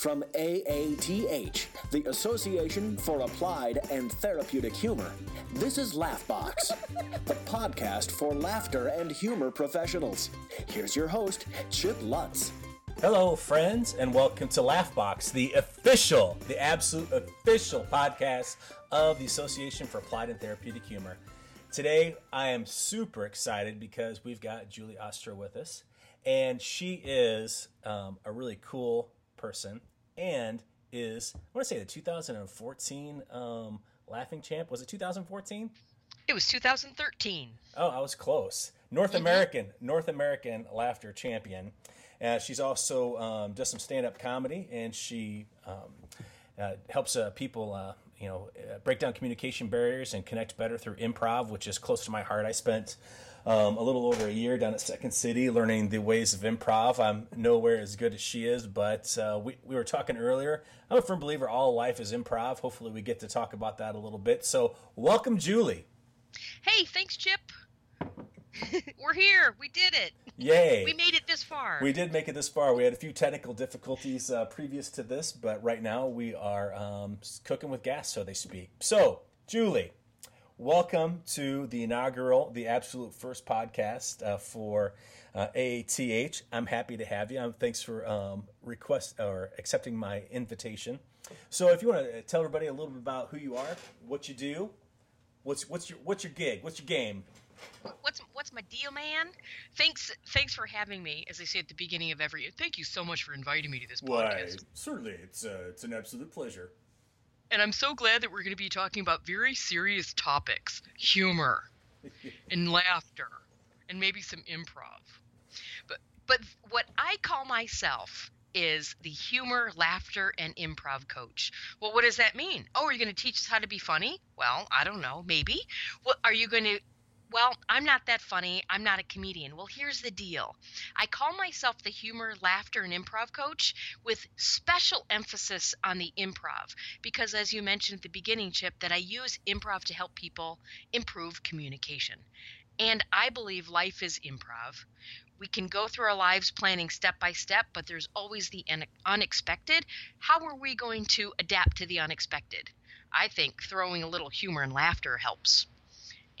From AATH, the Association for Applied and Therapeutic Humor, this is Laughbox, the podcast for laughter and humor professionals. Here's your host, Chip Lutz. Hello, friends, and welcome to Laughbox, the official, the absolute official podcast of the Association for Applied and Therapeutic Humor. Today, I am super excited because we've got Julie Ostro with us, and she is um, a really cool person and is, I want to say, the 2014 um, Laughing Champ. Was it 2014? It was 2013. Oh, I was close. North American, North American laughter champion. Uh, she's also um, does some stand up comedy, and she um, uh, helps uh, people, uh, you know, uh, break down communication barriers and connect better through improv, which is close to my heart. I spent um, a little over a year down at Second City learning the ways of improv. I'm nowhere as good as she is, but uh, we, we were talking earlier. I'm a firm believer all life is improv. Hopefully, we get to talk about that a little bit. So, welcome, Julie. Hey, thanks, Chip. We're here. We did it. Yay. We made it this far. We did make it this far. We had a few technical difficulties uh, previous to this, but right now we are um, cooking with gas, so they speak. So, Julie, welcome to the inaugural, the absolute first podcast uh, for uh, AATH. I'm happy to have you. Um, thanks for um, request or accepting my invitation. So, if you want to tell everybody a little bit about who you are, what you do, what's what's your what's your gig, what's your game? What's what's my deal, man? Thanks thanks for having me. As I say at the beginning of every, thank you so much for inviting me to this podcast. certainly, it's uh, it's an absolute pleasure. And I'm so glad that we're going to be talking about very serious topics, humor, and laughter, and maybe some improv. But but what I call myself is the humor, laughter, and improv coach. Well, what does that mean? Oh, are you going to teach us how to be funny? Well, I don't know. Maybe. What are you going to? Well, I'm not that funny. I'm not a comedian. Well, here's the deal. I call myself the humor, laughter, and improv coach with special emphasis on the improv because, as you mentioned at the beginning, Chip, that I use improv to help people improve communication. And I believe life is improv. We can go through our lives planning step by step, but there's always the unexpected. How are we going to adapt to the unexpected? I think throwing a little humor and laughter helps.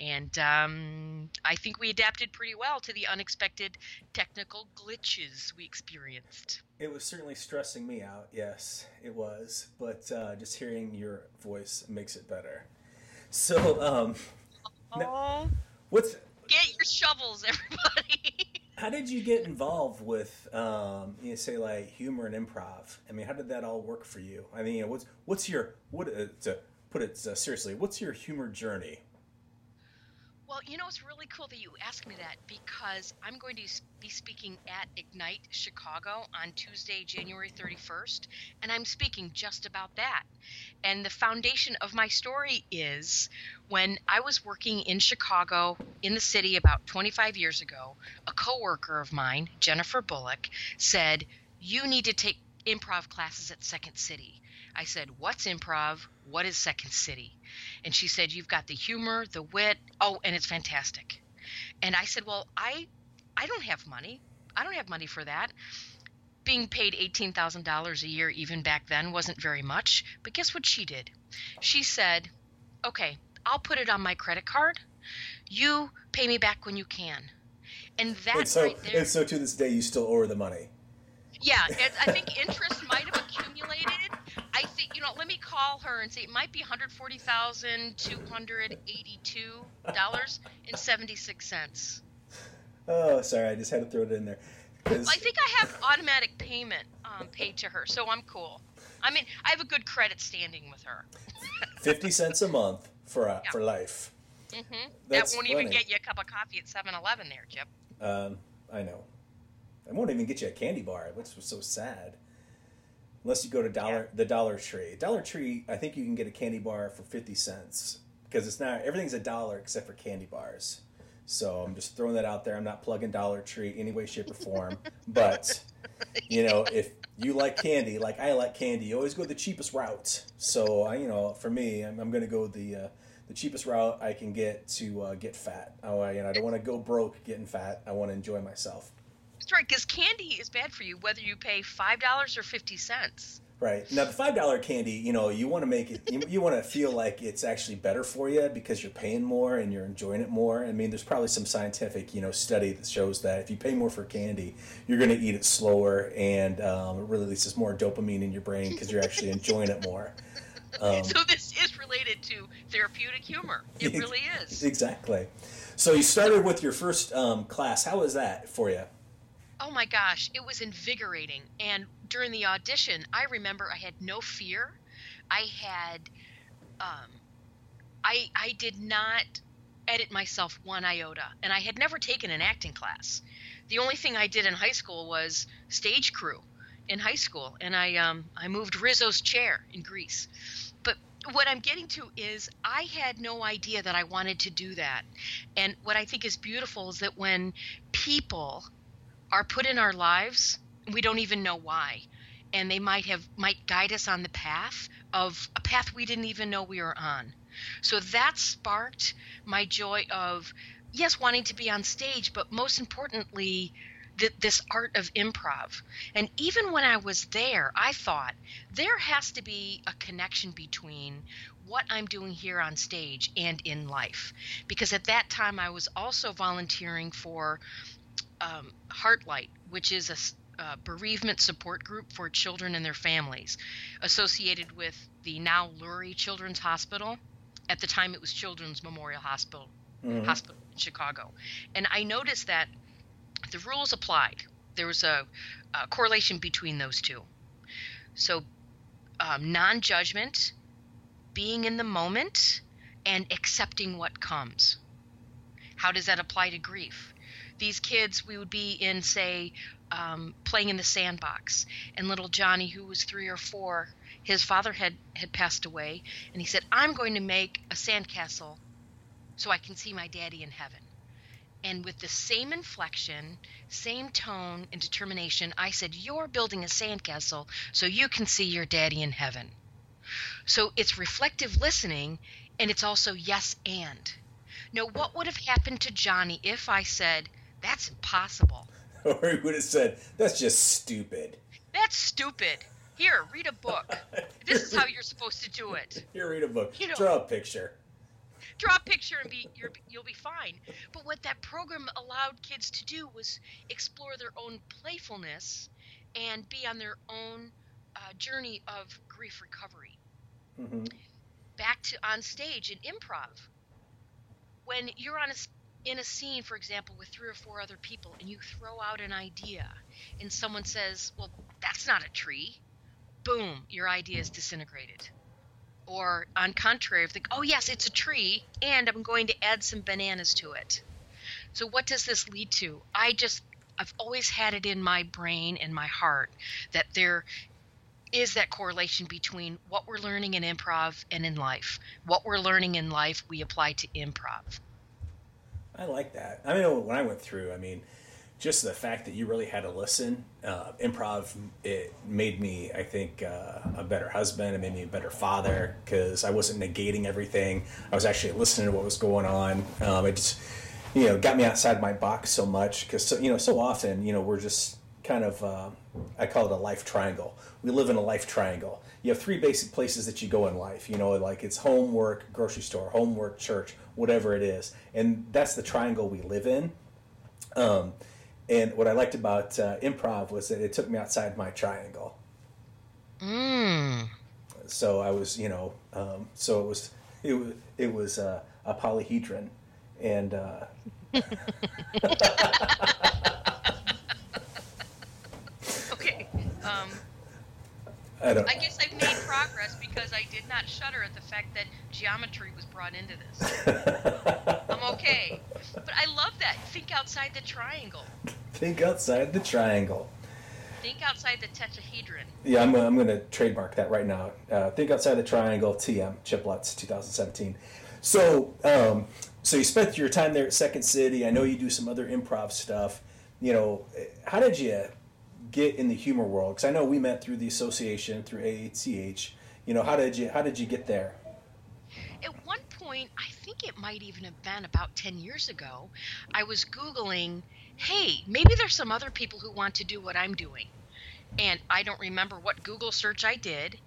And um, I think we adapted pretty well to the unexpected technical glitches we experienced. It was certainly stressing me out. Yes, it was. But uh, just hearing your voice makes it better. So, um, now, what's get your shovels, everybody. how did you get involved with, um, you know, say like humor and improv? I mean, how did that all work for you? I mean, you know, what's what's your what uh, to put it uh, seriously? What's your humor journey? Well, you know, it's really cool that you asked me that because I'm going to be speaking at Ignite Chicago on Tuesday, January 31st, and I'm speaking just about that. And the foundation of my story is when I was working in Chicago, in the city, about 25 years ago, a coworker of mine, Jennifer Bullock, said, You need to take improv classes at Second City. I said, What's improv? What is Second City? And she said, You've got the humor, the wit. Oh, and it's fantastic. And I said, Well, I I don't have money. I don't have money for that. Being paid $18,000 a year, even back then, wasn't very much. But guess what she did? She said, Okay, I'll put it on my credit card. You pay me back when you can. And that And so, right there. and so to this day, you still owe her the money. Yeah, it, I think interest might have accumulated. I think you know. Let me call her and say it might be one hundred forty thousand two hundred eighty-two dollars and seventy-six cents. Oh, sorry, I just had to throw it in there. 'Cause- I think I have automatic payment um, paid to her, so I'm cool. I mean, I have a good credit standing with her. 50 cents a month for uh, Yeah. for life. hmm That won't even get you a cup of coffee at 7-Eleven there, Chip. Um, I know. I won't even get you a candy bar, which was so sad. Unless you go to Dollar the Dollar Tree. Dollar Tree, I think you can get a candy bar for 50 cents because it's not everything's a dollar except for candy bars. So I'm just throwing that out there. I'm not plugging Dollar Tree any way, shape, or form. but you know, if you like candy, like I like candy, you always go the cheapest route. So I, you know, for me, I'm, I'm going to go the uh, the cheapest route I can get to uh, get fat. Oh, I, you know, I don't want to go broke getting fat. I want to enjoy myself. That's right, because candy is bad for you, whether you pay five dollars or fifty cents. Right now, the five dollar candy, you know, you want to make it, you, you want to feel like it's actually better for you because you're paying more and you're enjoying it more. I mean, there's probably some scientific, you know, study that shows that if you pay more for candy, you're going to eat it slower and um, it releases more dopamine in your brain because you're actually enjoying it more. Um, so this is related to therapeutic humor. It really is. Exactly. So you started with your first um, class. How was that for you? Oh my gosh, it was invigorating. And during the audition, I remember I had no fear. I had, um, I I did not edit myself one iota, and I had never taken an acting class. The only thing I did in high school was stage crew in high school, and I um, I moved Rizzo's chair in Grease. But what I'm getting to is I had no idea that I wanted to do that. And what I think is beautiful is that when people are put in our lives we don't even know why. And they might have might guide us on the path of a path we didn't even know we were on. So that sparked my joy of yes wanting to be on stage but most importantly th- this art of improv. And even when i was there i thought there has to be a connection between what i'm doing here on stage and in life. Because at that time i was also volunteering for um, Heartlight, which is a, a bereavement support group for children and their families, associated with the now Lurie Children's Hospital. At the time, it was Children's Memorial Hospital, mm-hmm. Hospital in Chicago, and I noticed that the rules applied. There was a, a correlation between those two. So, um, non-judgment, being in the moment, and accepting what comes. How does that apply to grief? These kids, we would be in, say, um, playing in the sandbox, and little Johnny, who was three or four, his father had had passed away, and he said, "I'm going to make a sandcastle, so I can see my daddy in heaven." And with the same inflection, same tone and determination, I said, You're building a sandcastle so you can see your daddy in heaven. So it's reflective listening, and it's also yes and. Now, what would have happened to Johnny if I said, that's impossible. or he would have said, That's just stupid. That's stupid. Here, read a book. this is how you're supposed to do it. Here, read a book. You know, Draw a picture. Draw a picture and be you will be fine. But what that program allowed kids to do was explore their own playfulness and be on their own uh, journey of grief recovery. Mm-hmm. Back to on stage in improv. When you're on a in a scene, for example, with three or four other people, and you throw out an idea, and someone says, Well, that's not a tree, boom, your idea is disintegrated. Or, on contrary, if they, oh, yes, it's a tree, and I'm going to add some bananas to it. So, what does this lead to? I just, I've always had it in my brain and my heart that there is that correlation between what we're learning in improv and in life. What we're learning in life, we apply to improv. I like that. I mean, when I went through, I mean, just the fact that you really had to listen, uh, improv, it made me, I think, uh, a better husband. It made me a better father because I wasn't negating everything. I was actually listening to what was going on. Um, it just, you know, got me outside my box so much because, so, you know, so often, you know, we're just kind of, uh, I call it a life triangle. We live in a life triangle. You have three basic places that you go in life. You know, like it's home, work, grocery store, home, work, church, whatever it is. And that's the triangle we live in. Um, and what I liked about uh, improv was that it took me outside my triangle. Mm. So I was, you know, um, so it was, it was, it was uh, a polyhedron, and. Uh, okay. Um, I don't. I guess I've made progress because I did not shudder at the fact that geometry was brought into this. I'm okay. But I love that. Think outside the triangle. Think outside the triangle. Think outside the tetrahedron. Yeah, I'm, I'm going to trademark that right now. Uh, think outside the triangle. TM Chip Lutz, 2017. So, um, so you spent your time there at Second City. I know you do some other improv stuff. You know, how did you get in the humor world? Because I know we met through the association through AATH. You know, how did you how did you get there? At one point, I think it might even have been about 10 years ago, I was Googling, hey, maybe there's some other people who want to do what I'm doing. and I don't remember what Google search I did,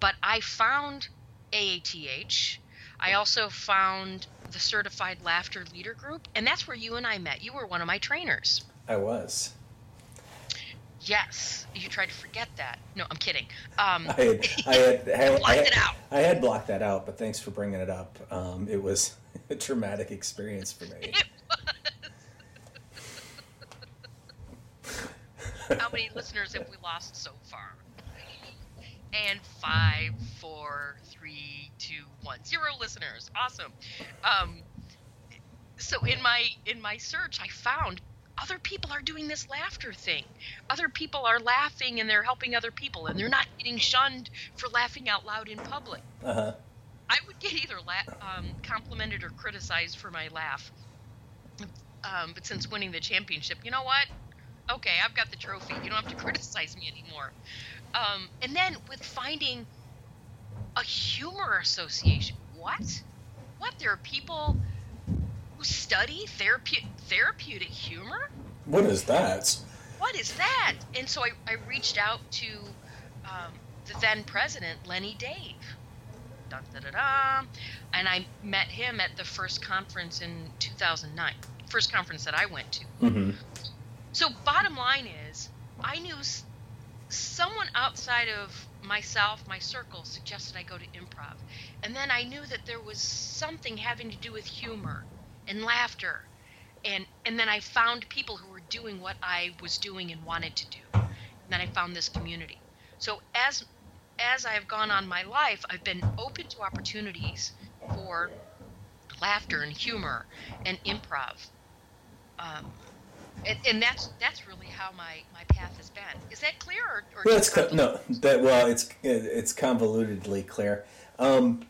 but I found AATH. I also found the Certified Laughter Leader Group, and that's where you and I met. You were one of my trainers. I was. Yes, you tried to forget that. No, I'm kidding. Um, I had, I had, I had, blocked I had, it out. I had blocked that out, but thanks for bringing it up. Um, it was a traumatic experience for me. How many listeners have we lost so far? And five, four, three, two, one, zero listeners. Awesome. Um, so in my in my search, I found other people are doing this laughter thing. Other people are laughing and they're helping other people, and they're not getting shunned for laughing out loud in public. Uh huh. I would get either la- um, complimented or criticized for my laugh. Um, but since winning the championship, you know what? Okay, I've got the trophy. You don't have to criticize me anymore. Um, and then with finding a humor association. What? What? There are people study therape- therapeutic humor? What is that? What is that? And so I, I reached out to um, the then president, Lenny Dave. Dun, da, da, da. And I met him at the first conference in 2009, first conference that I went to. Mm-hmm. So, bottom line is, I knew someone outside of myself, my circle, suggested I go to improv. And then I knew that there was something having to do with humor and laughter. And, and then I found people who were doing what I was doing and wanted to do. And then I found this community. So, as as I've gone on my life, I've been open to opportunities for laughter and humor and improv. Um, and, and that's that's really how my, my path has been. Is that clear? Or, or Well, it's no that well, it's it's convolutedly clear. Um,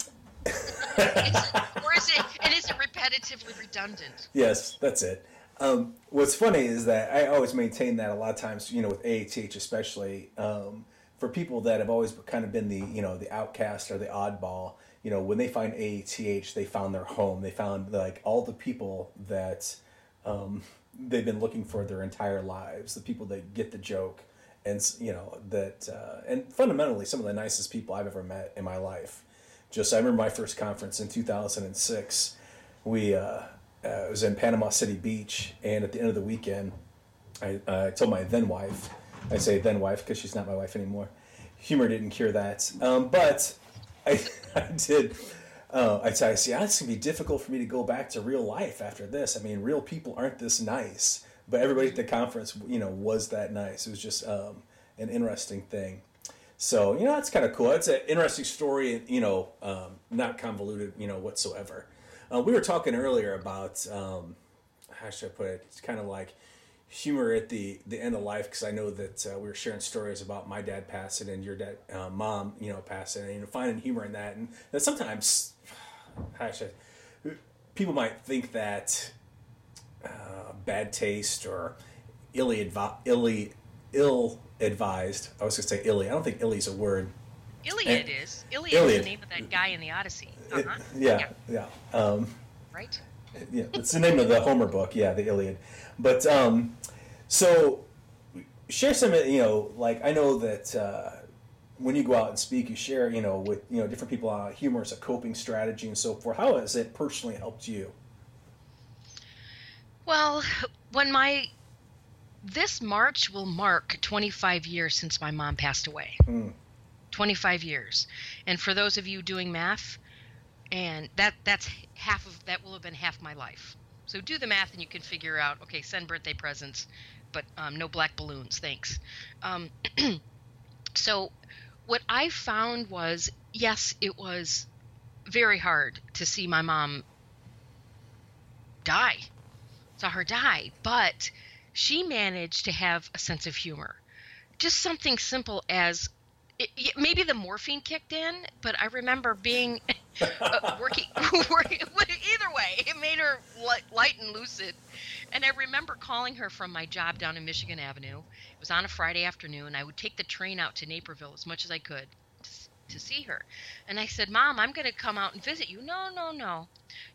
or is it and is it repetitively redundant? yes, that's it. Um, what's funny is that I always maintain that a lot of times, you know, with AATH especially, um, for people that have always kind of been the, you know, the outcast or the oddball, you know, when they find AATH, they found their home. They found like all the people that um, they've been looking for their entire lives, the people that get the joke, and you know that, uh, and fundamentally some of the nicest people I've ever met in my life. Just I remember my first conference in two thousand and six. We uh, uh, it was in Panama City Beach, and at the end of the weekend, I, uh, I told my then wife, I say then wife because she's not my wife anymore. Humor didn't cure that, um, but I, I did. Uh, I said, I see, it's gonna be difficult for me to go back to real life after this. I mean, real people aren't this nice, but everybody at the conference, you know, was that nice. It was just um, an interesting thing. So you know, that's kind of cool. It's an interesting story. You know, um, not convoluted. You know, whatsoever. Uh, we were talking earlier about um, how should I put it? It's kind of like humor at the the end of life because I know that uh, we were sharing stories about my dad passing and your dad, uh, mom, you know, passing, and finding humor in that. And that sometimes, how should people might think that uh, bad taste or illy advi- illy ill advised. I was going to say illy. I don't think illy is a word. Iliad is. Iliad, Iliad. is the name of that guy in the Odyssey. Uh-huh. yeah, yeah. Um, Right? yeah, it's the name of the Homer book. Yeah, the Iliad. But um, so share some. You know, like I know that uh, when you go out and speak, you share. You know, with you know different people on humor as a coping strategy and so forth. How has it personally helped you? Well, when my this March will mark 25 years since my mom passed away. Hmm. 25 years. And for those of you doing math, and that that's half of that will have been half my life. So do the math and you can figure out. Okay, send birthday presents, but um, no black balloons, thanks. Um, so what I found was yes, it was very hard to see my mom die saw her die, but she managed to have a sense of humor. Just something simple as it, maybe the morphine kicked in, but I remember being uh, working, working. Either way, it made her light, light and lucid. And I remember calling her from my job down in Michigan Avenue. It was on a Friday afternoon. I would take the train out to Naperville as much as I could to, see her. And I said, "Mom, I'm going to come out and visit you." No, no, no.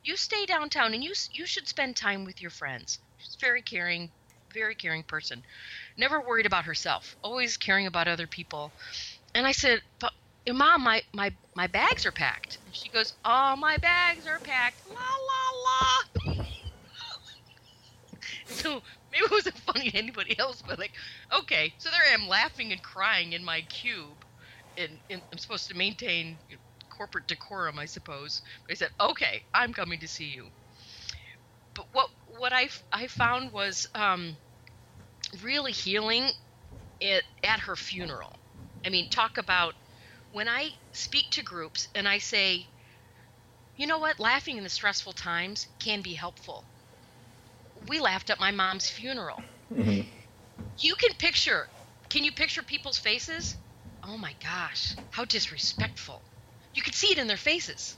You stay downtown and you you should spend time with your friends. She's very caring, very caring person. never worried about herself, always caring about other people. And I said, "But mom, my my my bags are packed." And she goes, "Oh, my bags are packed." La la la. so maybe it wasn't funny to anybody else, but like, okay, so there I am laughing and crying in my cube, and, and I'm supposed to maintain corporate decorum, I suppose. But I said, okay, I'm coming to see you. But what what I I found was um, really healing it at her funeral. I mean, talk about when I speak to groups and I say, you know what, laughing in the stressful times can be helpful. We laughed at my mom's funeral. Mm-hmm. You can picture, can you picture people's faces? Oh my gosh, how disrespectful. You could see it in their faces.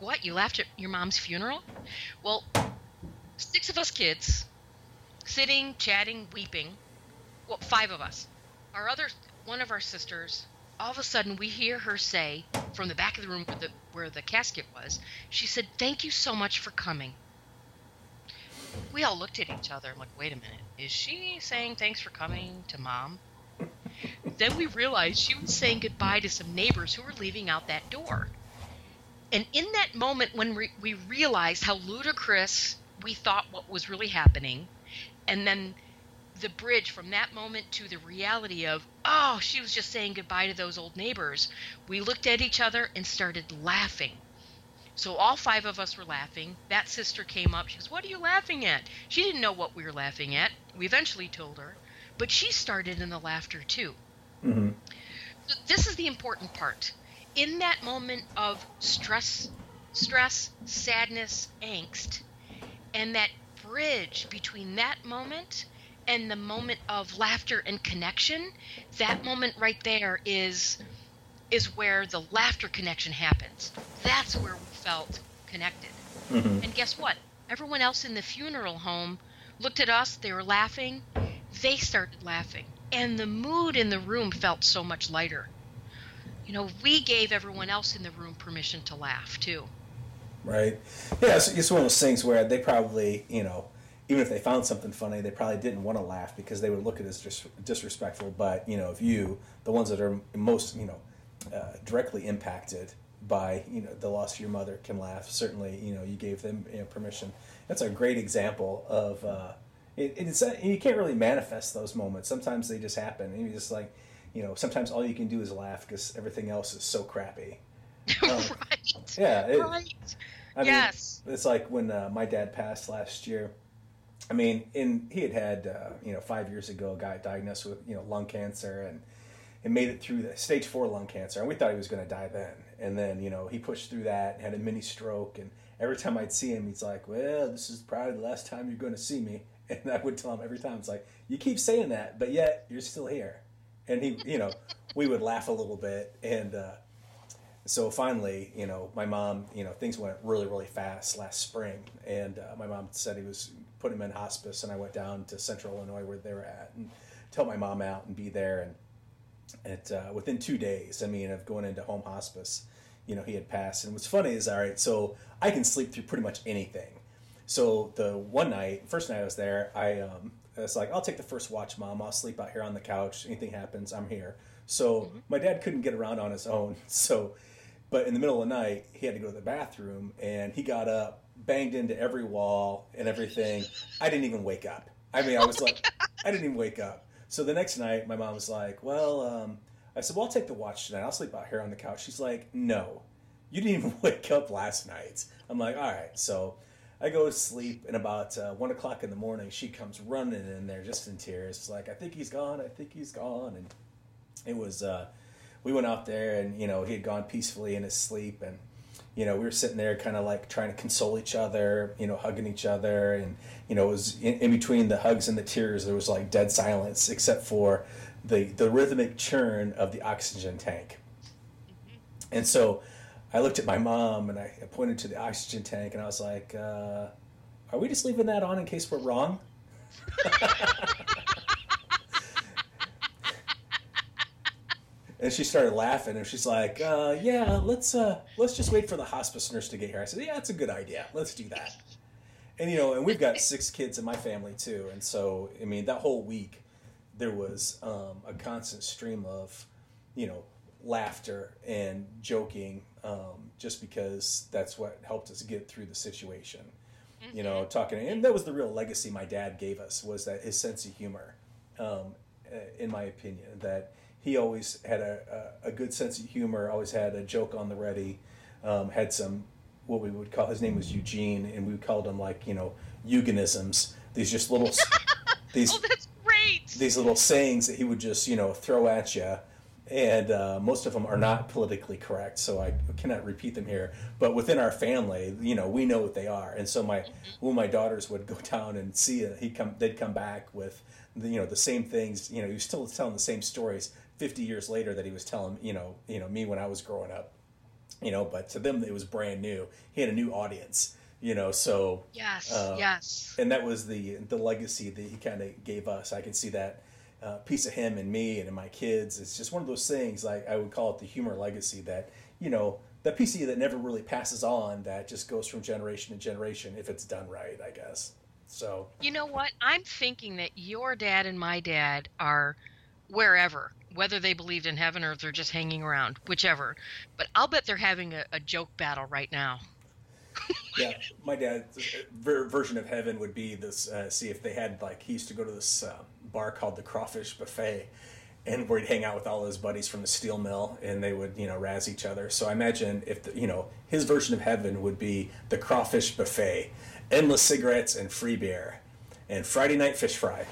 What, you laughed at your mom's funeral? Well, six of us kids, sitting, chatting, weeping. Well, five of us. Our other, one of our sisters, all of a sudden we hear her say from the back of the room where the, where the casket was, she said, Thank you so much for coming. We all looked at each other and like, wait a minute, is she saying thanks for coming to mom? then we realized she was saying goodbye to some neighbors who were leaving out that door. And in that moment, when we, we realized how ludicrous we thought what was really happening, and then the bridge from that moment to the reality of, oh, she was just saying goodbye to those old neighbors, we looked at each other and started laughing. So all five of us were laughing. That sister came up. She goes, What are you laughing at? She didn't know what we were laughing at. We eventually told her, but she started in the laughter too. Mm-hmm. So this is the important part. In that moment of stress, stress, sadness, angst, and that bridge between that moment and the moment of laughter and connection, that moment right there is is where the laughter connection happens. That's where we felt connected. Mm-hmm. And guess what? Everyone else in the funeral home looked at us, they were laughing, they started laughing. And the mood in the room felt so much lighter. You know, we gave everyone else in the room permission to laugh too. Right. Yeah, it's, it's one of those things where they probably, you know, even if they found something funny, they probably didn't want to laugh because they would look at it as dis- disrespectful. But, you know, if you, the ones that are most, you know, uh, directly impacted by, you know, the loss of your mother can laugh, certainly, you know, you gave them you know, permission. That's a great example of, uh, it, it's, you can't really manifest those moments. Sometimes they just happen. And you just like, you know, sometimes all you can do is laugh because everything else is so crappy. Um, right. Yeah. It, right. I mean, yes. it's like when uh, my dad passed last year. I mean, in he had had uh, you know five years ago a guy diagnosed with you know lung cancer and and made it through the stage four lung cancer, and we thought he was going to die then. And then you know he pushed through that, had a mini stroke, and every time I'd see him, he's like, "Well, this is probably the last time you're going to see me." And I would tell him every time, "It's like you keep saying that, but yet you're still here." And he, you know, we would laugh a little bit, and uh, so finally, you know, my mom, you know, things went really, really fast last spring, and uh, my mom said he was put him in hospice, and I went down to Central Illinois where they were at, and tell my mom out and be there, and at uh, within two days, I mean, of going into home hospice, you know, he had passed. And what's funny is, all right, so I can sleep through pretty much anything. So the one night, first night I was there, I um, I was like, I'll take the first watch, mom. I'll sleep out here on the couch. Anything happens, I'm here. So my dad couldn't get around on his own, so but in the middle of the night, he had to go to the bathroom, and he got up, banged into every wall and everything. I didn't even wake up. I mean, I was like, I didn't even wake up. So the next night, my mom was like, "Well," um, I said, "Well, I'll take the watch tonight. I'll sleep out here on the couch." She's like, "No, you didn't even wake up last night." I'm like, "All right." So I go to sleep, and about uh, one o'clock in the morning, she comes running in there just in tears. It's like, "I think he's gone. I think he's gone," and it was. Uh, we went out there and you know he had gone peacefully in his sleep and you know we were sitting there kind of like trying to console each other you know hugging each other and you know it was in, in, between the hugs and the tears there was like dead silence except for the the rhythmic churn of the oxygen tank. And so i looked at my mom and i pointed to the oxygen tank and i was like uh, are we just leaving that on in case we're wrong and she started laughing and she's like uh, yeah let's uh, let's just wait for the hospice nurse to get here. I said yeah that's a good idea. Let's do that. And you know, and we've got six kids in my family too, and so I mean, that whole week there was um, a constant stream of, you know, laughter and joking, um, just because that's what helped us get through the situation. You know, talking, and that was the real legacy my dad gave us was that his sense of humor, um, in my opinion, that he always had a, a, a, good sense of humor, always had a joke on the ready, um, had some what we would call his name was Eugene, and we called him like you know eugenisms. These just little these oh, that's great. These little sayings that he would just you know throw at you, and uh, most of them are not politically correct, so I cannot repeat them here. But within our family, you know, we know what they are, and so my mm-hmm. when my daughters would go down and see it, he come they'd come back with the, you know the same things. You know, he was still telling the same stories fifty years later that he was telling you know you know me when I was growing up you know, but to them it was brand new. He had a new audience, you know, so yes, uh, yes, and that was the the legacy that he kind of gave us. I can see that uh, piece of him and me and in my kids. It's just one of those things, like I would call it the humor legacy that you know that piece of you that never really passes on, that just goes from generation to generation if it's done right, I guess. So you know what? I'm thinking that your dad and my dad are wherever whether they believed in heaven or if they're just hanging around, whichever. But I'll bet they're having a, a joke battle right now. yeah, my dad's ver- version of heaven would be this. Uh, see if they had like he used to go to this uh, bar called the Crawfish Buffet, and where he'd hang out with all his buddies from the steel mill, and they would you know razz each other. So I imagine if the, you know his version of heaven would be the Crawfish Buffet, endless cigarettes and free beer, and Friday night fish fry.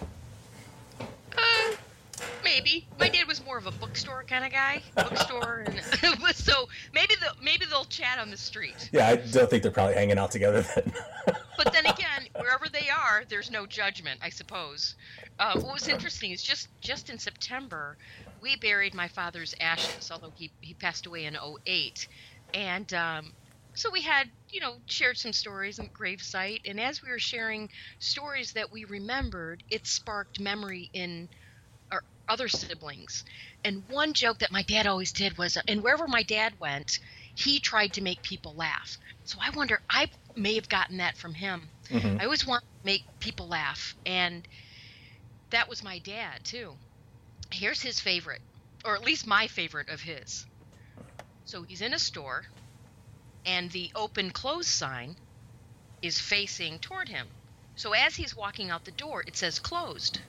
Maybe my dad was more of a bookstore kind of guy, bookstore, and so maybe the maybe they'll chat on the street. Yeah, I don't think they're probably hanging out together then. but then again, wherever they are, there's no judgment, I suppose. Uh, what was interesting is just just in September, we buried my father's ashes, although he he passed away in 08. and um, so we had you know shared some stories on gravesite, and as we were sharing stories that we remembered, it sparked memory in other siblings. And one joke that my dad always did was, and wherever my dad went, he tried to make people laugh. So I wonder, I may have gotten that from him. Mm-hmm. I always want to make people laugh. And that was my dad, too. Here's his favorite, or at least my favorite of his. So he's in a store, and the open close sign is facing toward him. So as he's walking out the door, it says closed.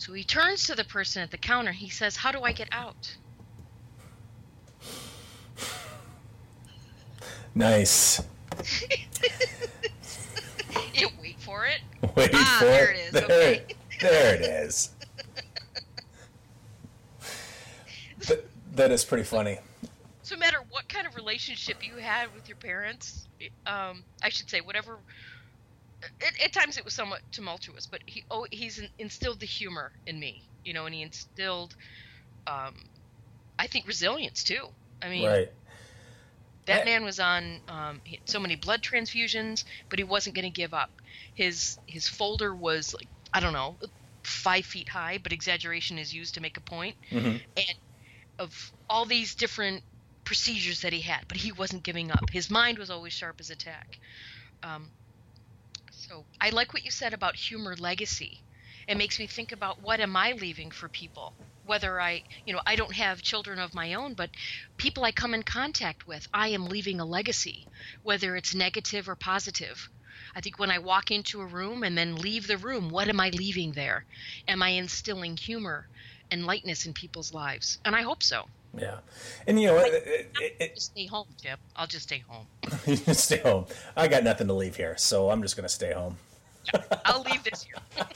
So he turns to the person at the counter. He says, How do I get out? Nice. you wait for it. Wait ah, for there it is. There, okay. there it is. that, that is pretty funny. So, no matter what kind of relationship you had with your parents, um, I should say, whatever at, at, times it was somewhat tumultuous, but he oh he's instilled the humor in me, you know, and he instilled, um, I think resilience too. I mean, right. That man was on um, so many blood transfusions, but he wasn't going to give up. His his folder was like I don't know, five feet high, but exaggeration is used to make a point. Mm-hmm. And of all these different procedures that he had, but he wasn't giving up. His mind was always sharp as a tack. Um, so I like what you said about humor legacy. It makes me think about what am I leaving for people? Whether I, you know, I don't have children of my own, but people I come in contact with, I am leaving a legacy, whether it's negative or positive. I think when I walk into a room and then leave the room, what am I leaving there? Am I instilling humor and lightness in people's lives? And I hope so. Yeah, and you know, it, it, it, just stay home, Chip. I'll just stay home. stay home. I got nothing to leave here, so I'm just going to stay home. Yeah, I'll leave this here.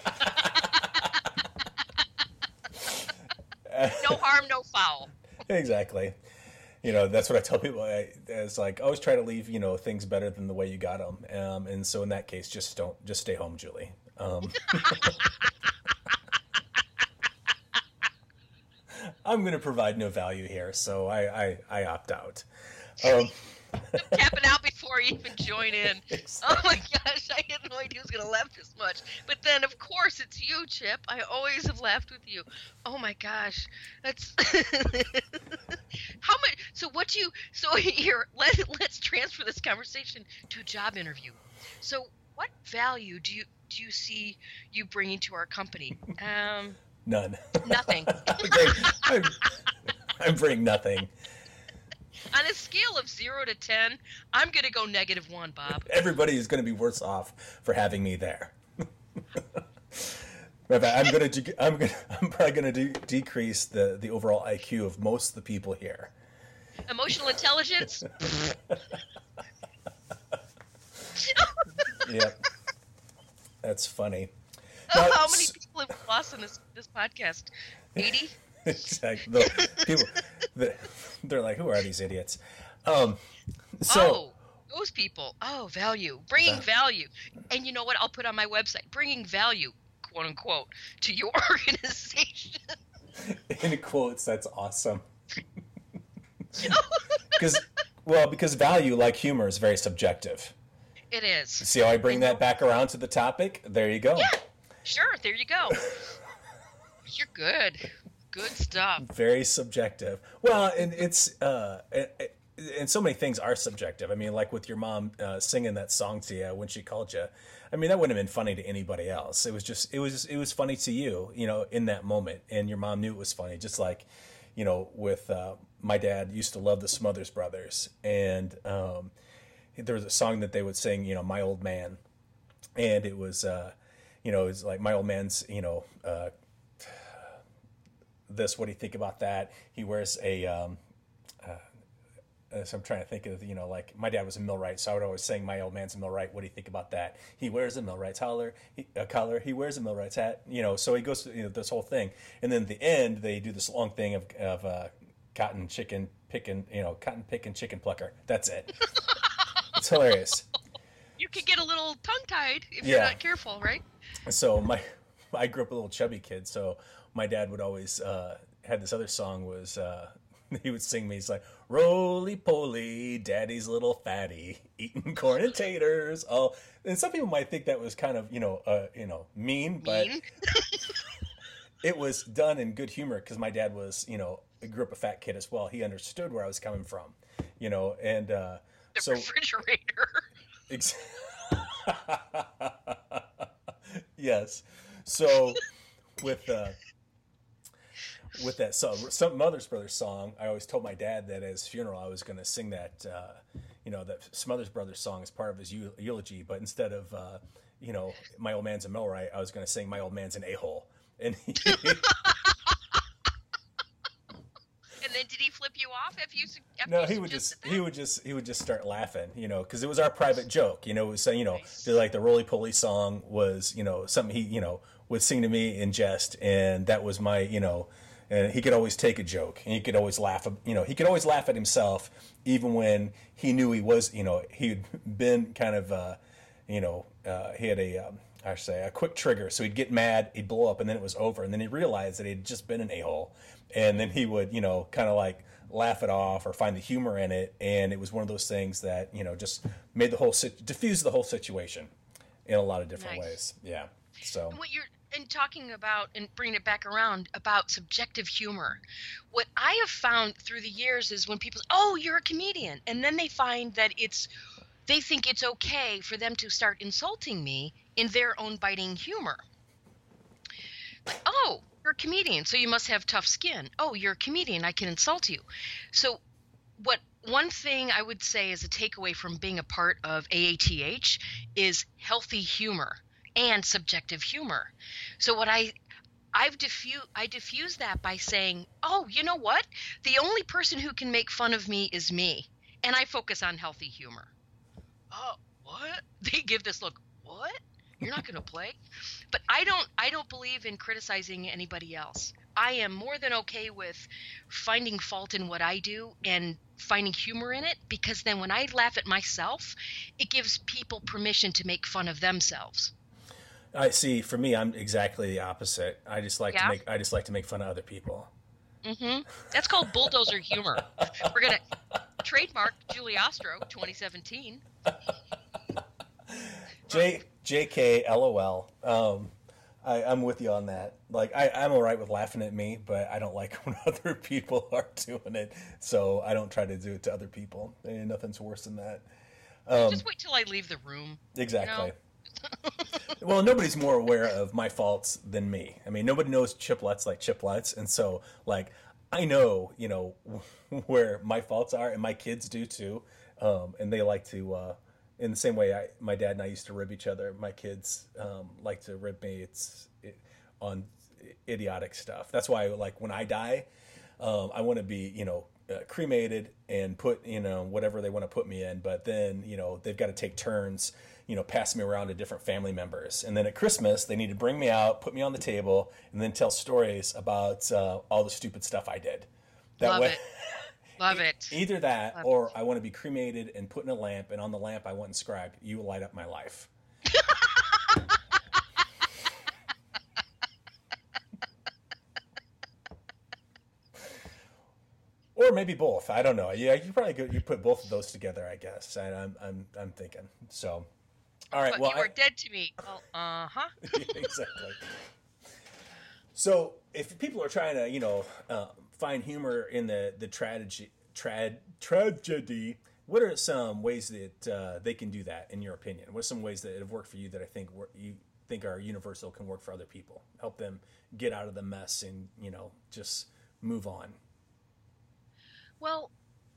no harm, no foul. exactly. You know, that's what I tell people. I, it's like always try to leave you know things better than the way you got them. Um, and so in that case, just don't just stay home, Julie. Um, I'm going to provide no value here, so I I, I opt out. Um, tapping out before you even join in. Exactly. Oh my gosh, I had no idea he was going to laugh this much. But then, of course, it's you, Chip. I always have laughed with you. Oh my gosh, that's how much. So what do you? So here, let let's transfer this conversation to a job interview. So what value do you do you see you bringing to our company? Um, None. nothing. I'm, I'm bringing nothing. On a scale of zero to ten, I'm gonna go negative one, Bob. Everybody is going to be worse off for having me there. I'm going to. I'm gonna, I'm probably going to de- decrease the the overall IQ of most of the people here. Emotional intelligence. Yep. That's funny. Oh, Now, how many people have lost in this this podcast? Eighty. exactly. The people, the, they're like, "Who are these idiots?" Um, so oh, those people. Oh, value. Bringing value. And you know what? I'll put on my website. Bringing value, quote unquote, to your organization. in quotes, that's awesome. Because, well, because value, like humor, is very subjective. It is. See how I bring that back around to the topic? There you go. Yeah. Sure. There you go. You're good. Good stuff. Very subjective. Well, and it's uh, and, so many things are subjective. I mean, like with your mom uh, singing that song to you when she called you. I mean, that wouldn't have been funny to anybody else. It was just it was it was funny to you, you know, in that moment, and your mom knew it was funny. Just like, you know, with uh, my dad used to love the Smothers Brothers, and um, there was a song that they would sing, you know, "My Old Man," and it was, uh, you know, it's like my old man's, you know, uh, this. What do you think about that? He wears a. Um, uh, so I'm trying to think of, you know, like my dad was a millwright, so I would always sing, "My old man's a millwright. What do you think about that?" He wears a millwright's collar, he, a collar. He wears a millwright's hat. You know, so he goes through you know, this whole thing, and then at the end they do this long thing of of uh, cotton chicken picking, you know, cotton picking chicken plucker. That's it. it's hilarious. You could get a little tongue tied if you're not careful, right? So my I grew up a little chubby kid, so my dad would always uh, had this other song was uh, he would sing me. He's like roly poly, daddy's little fatty, eating corn and taters. Oh, and some people might think that was kind of you know uh, you know mean, but Mean. it was done in good humor because my dad was you know grew up a fat kid as well. He understood where I was coming from, you know, and uh, The so refrigerator. Ex- yes. So with uh, with that Smothers Brothers song, I always told my dad that at his funeral I was going to sing that, uh, you know, that Smothers Brothers song as part of his eulogy. But instead of, uh, you know, my old man's a millwright, I was going to sing my old man's an a hole And then did he flip after you? After No, you he would just suggested he would just he would just start laughing, you know, because it was our private joke, you know. It was saying, you know, Nice. the, like the roly poly song was, you know, something he, you know, would sing to me in jest, and that was my, you know, and he could always take a joke, and he could always laugh, you know, he could always laugh at himself, even when he knew he was, you know, he'd been kind of, uh, you know, uh, he had a, um, I should say, a quick trigger, so he'd get mad, he'd blow up, and then it was over, and then he realized that he'd just been an a hole, and then he would, you know, kind of like laugh it off or find the humor in it. And it was one of those things that you know just made the whole sit- diffuse the whole situation in a lot of different Nice. ways. Yeah. So. What you're and talking about and bringing it back around about subjective humor what i have found through the years is when people oh you're a comedian. And then they find that it's they think it's okay for them to start insulting me in their own biting humor. Like oh you're a comedian so you must have tough skin oh you're a comedian i can insult you so what one thing i would say as a takeaway from being a part of aath is healthy humor and subjective humor. So what I I've diffuse I diffuse that by saying, "Oh, you know what? The only person who can make fun of me is me." And I focus on healthy humor. Oh, what? They give this look, "What? You're not going to play?" But I don't I don't believe in criticizing anybody else. I am more than okay with finding fault in what I do and finding humor in it because then when I laugh at myself, it gives people permission to make fun of themselves. i see for me i'm exactly the opposite i just like Yeah? to make i just like to make fun of other people Mm-hmm. That's called bulldozer humor. We're gonna trademark Julie Ostro 2017. j jk lol um I, I'm with you on that. Like I, I'm all right with laughing at me, but I don't like when other people are doing it. So I don't try to do it to other people. And nothing's worse than that. Um, Just wait till I leave the room. Exactly. You know, well, nobody's more aware of my faults than me. I mean, nobody knows Chip Lutz like Chip Lutz, and so like I know, you know, where my faults are, and my kids do too, um, and they like to. Uh, in the same way, I, my dad and I used to rib each other. My kids um, like to rib me. It's it, on idiotic stuff. That's why, like, when I die, um, I want to be, you know, uh, cremated and put, you know, whatever they want to put me in. But then, you know, they've got to take turns you know, pass me around to different family members. And then at Christmas, they need to bring me out, put me on the table, and then tell stories about uh, all the stupid stuff I did. That Love way, Love it. Either that, Love or it. I want to be cremated and put in a lamp, and on the lamp I want inscribed, "You will light up my life." or maybe both. I don't know. Yeah, you probably go, you put both of those together. I guess. I, I'm I'm I'm thinking so. All right. But well, you are I, dead to me. Well, uh huh. exactly. So, if people are trying to, you know, uh, find humor in the the tragedy, trad tragedy, what are some ways that uh, they can do that? In your opinion, what are some ways that have worked for you that I think you think are universal can work for other people? Help them get out of the mess and you know just move on. Well,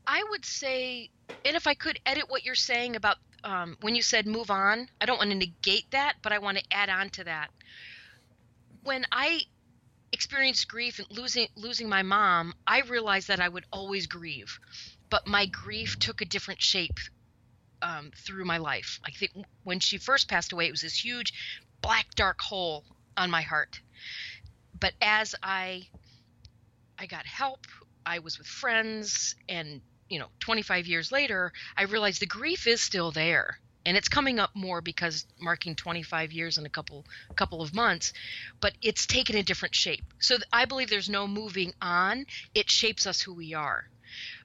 I would say, and if I could edit what you're saying about um, when you said move on, I don't want to negate that, but I want to add on to that. When I experienced grief and losing losing my mom, I realized that I would always grieve, but my grief took a different shape um, through my life. I think when she first passed away, it was this huge black dark hole on my heart. But as I I got help, I was with friends, and you know 25 years later i realized the grief is still there and it's coming up more because marking 25 years in a couple couple of months but it's taken a different shape. So i believe there's no moving on. It shapes us who we are.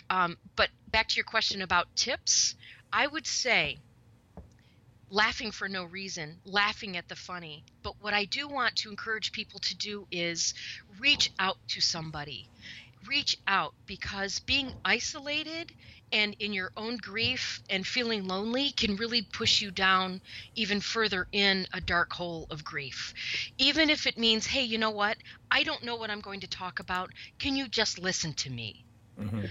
Um, but back to your question about tips i would say laughing for no reason laughing at the funny. But what i do want to encourage people to do is reach out to somebody. Reach out because being isolated and in your own grief and feeling lonely can really push you down even further in a dark hole of grief. Even if it means, hey, you know what? I don't know what I'm going to talk about. Can you just listen to me? Mm-hmm.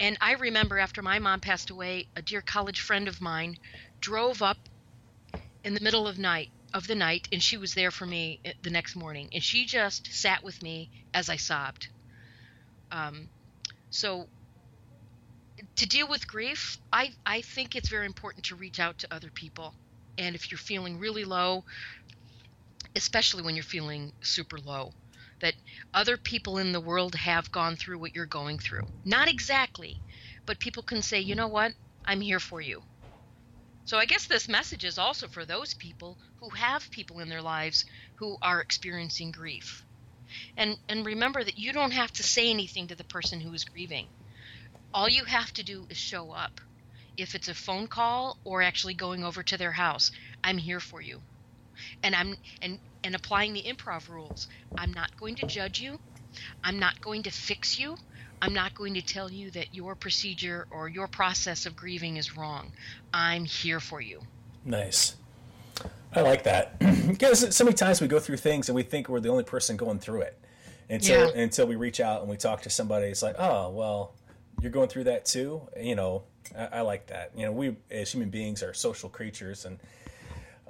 And I remember after my mom passed away, a dear college friend of mine drove up in the middle of night of the night and she was there for me eh, the next morning and she just sat with me as I sobbed um, so to deal with grief, I, I think it's very important to reach out to other people. And if you're feeling really low, especially when you're feeling super low, that other people in the world have gone through what you're going through. Not exactly, but people can say, you know what, I'm here for you. So I guess this message is also for those people who have people in their lives who are experiencing grief. And and remember that you don't have to say anything to the person who is grieving. All you have to do is show up. If it's a phone call or actually going over to their house, I'm here for you. And I'm and and applying the improv rules. I'm not going to judge you. I'm not going to fix you. I'm not going to tell you that your procedure or your process of grieving is wrong. I'm here for you. Nice. I like that because so many times we go through things and we think we're the only person going through it until yeah. until we reach out and we talk to somebody. It's like, oh well, you're going through that too. You know, I, I like that. You know, we as human beings are social creatures, and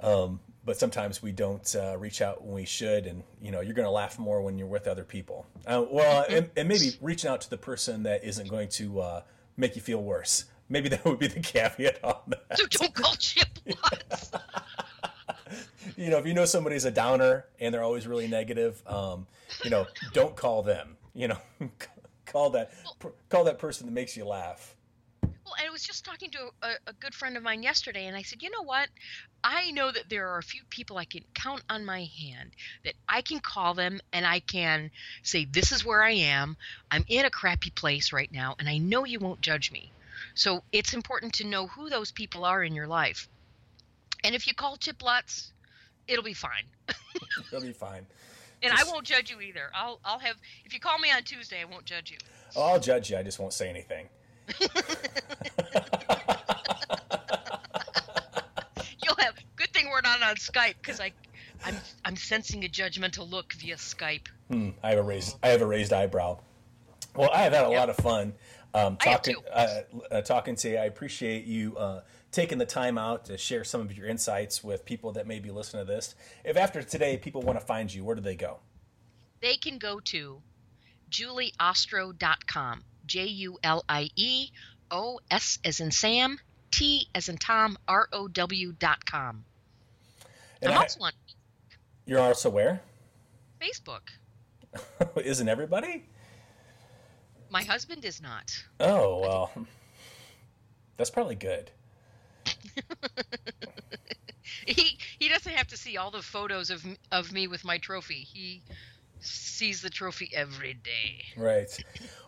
um, but sometimes we don't uh, reach out when we should. And you know, you're going to laugh more when you're with other people. Uh, well, and, and, maybe reaching out to the person that isn't going to uh, make you feel worse. Maybe that would be the caveat on that. So don't call chip you know, if you know somebody's a downer and they're always really negative, um, you know, don't call them. You know, call that call that person that makes you laugh. Well, I was just talking to a, a, good friend of mine yesterday, and I said, you know what? I know that there are a few people I can count on my hand that I can call them and I can say, this is where I am. I'm in a crappy place right now, and I know you won't judge me. So it's important to know who those people are in your life. And if you call Chip Lutz, it'll be fine. it'll be fine. And just... I won't judge you either. I'll I'll have if you call me on Tuesday, I won't judge you. Oh, I'll judge you. I just won't say anything. You'll have good thing we're not on Skype because I, I'm I'm sensing a judgmental look via Skype. Hmm, I have a raised I have a raised eyebrow. Well, I have had a Yep. lot of fun um, talking uh, uh, talking to you. I appreciate you uh, taking the time out to share some of your insights with people that may be listening to this. If after today people want to find you, where do they go? They can go to julieostro.com. J U L I E O S as in Sam, T as in Tom, R O W dot com. And I'm I- also on you're also where? Facebook. Isn't everybody? My husband is not. Oh well, that's probably good. He he doesn't have to see all the photos of of me with my trophy. He sees the trophy every day. Right.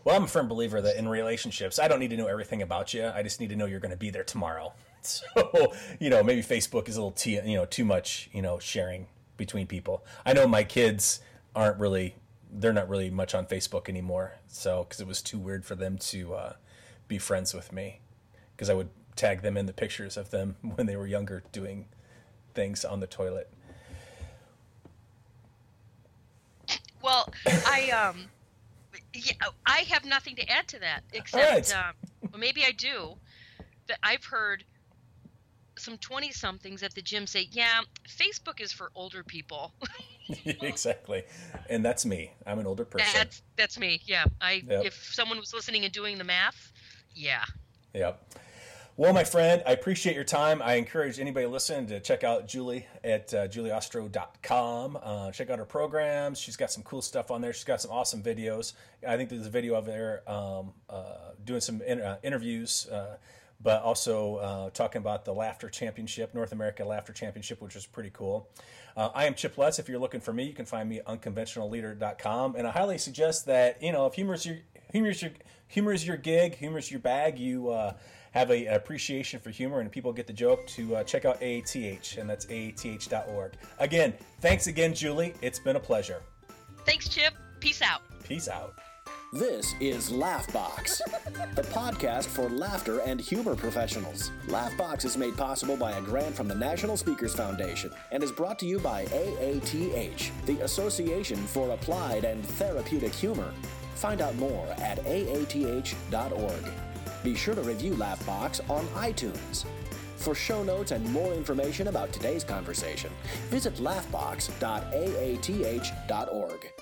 Well, I'm a firm believer that in relationships, I don't need to know everything about you. I just need to know you're going to be there tomorrow. So, you know, maybe Facebook is a little too, you know, too much, you know, sharing between people. I know my kids aren't really, they're not really much on Facebook anymore. So, because it was too weird for them to uh, be friends with me, because I would tag them in the pictures of them when they were younger doing things on the toilet. Well, I um, yeah, I have nothing to add to that except right. um, well, maybe I do. That I've heard some twenty somethings at the gym say, "Yeah, Facebook is for older people." exactly. And that's me. I'm an older person. that's that's me. Yeah, I Yep. if someone was listening and doing the math, yeah. Yep. Well, my friend, I appreciate your time. I encourage anybody listening to check out Julie at uh, julieostro.com. Uh, check out her programs. She's got some cool stuff on there. She's got some awesome videos. I think there's a video of her um, uh, doing some in, uh, interviews, uh, but also uh, talking about the Laughter Championship, North America Laughter Championship, which is pretty cool. Uh, I am Chip Lutz. If you're looking for me, you can find me at unconventionalleader.com. And I highly suggest that, you know, if humor is your, humor is your, humor is your gig, humor is your bag, you uh, have a, an appreciation for humor and people get the joke, to uh, check out AATH, and that's AATH.org. Again, thanks again, Julie. It's been a pleasure. Thanks, Chip. Peace out. Peace out. This is Laughbox, the podcast for laughter and humor professionals. Laughbox is made possible by a grant from the National Speakers Foundation and is brought to you by AATH, the Association for Applied and Therapeutic Humor. Find out more at aath.org. Be sure to review Laughbox on iTunes. For show notes and more information about today's conversation, visit laughbox.aath.org.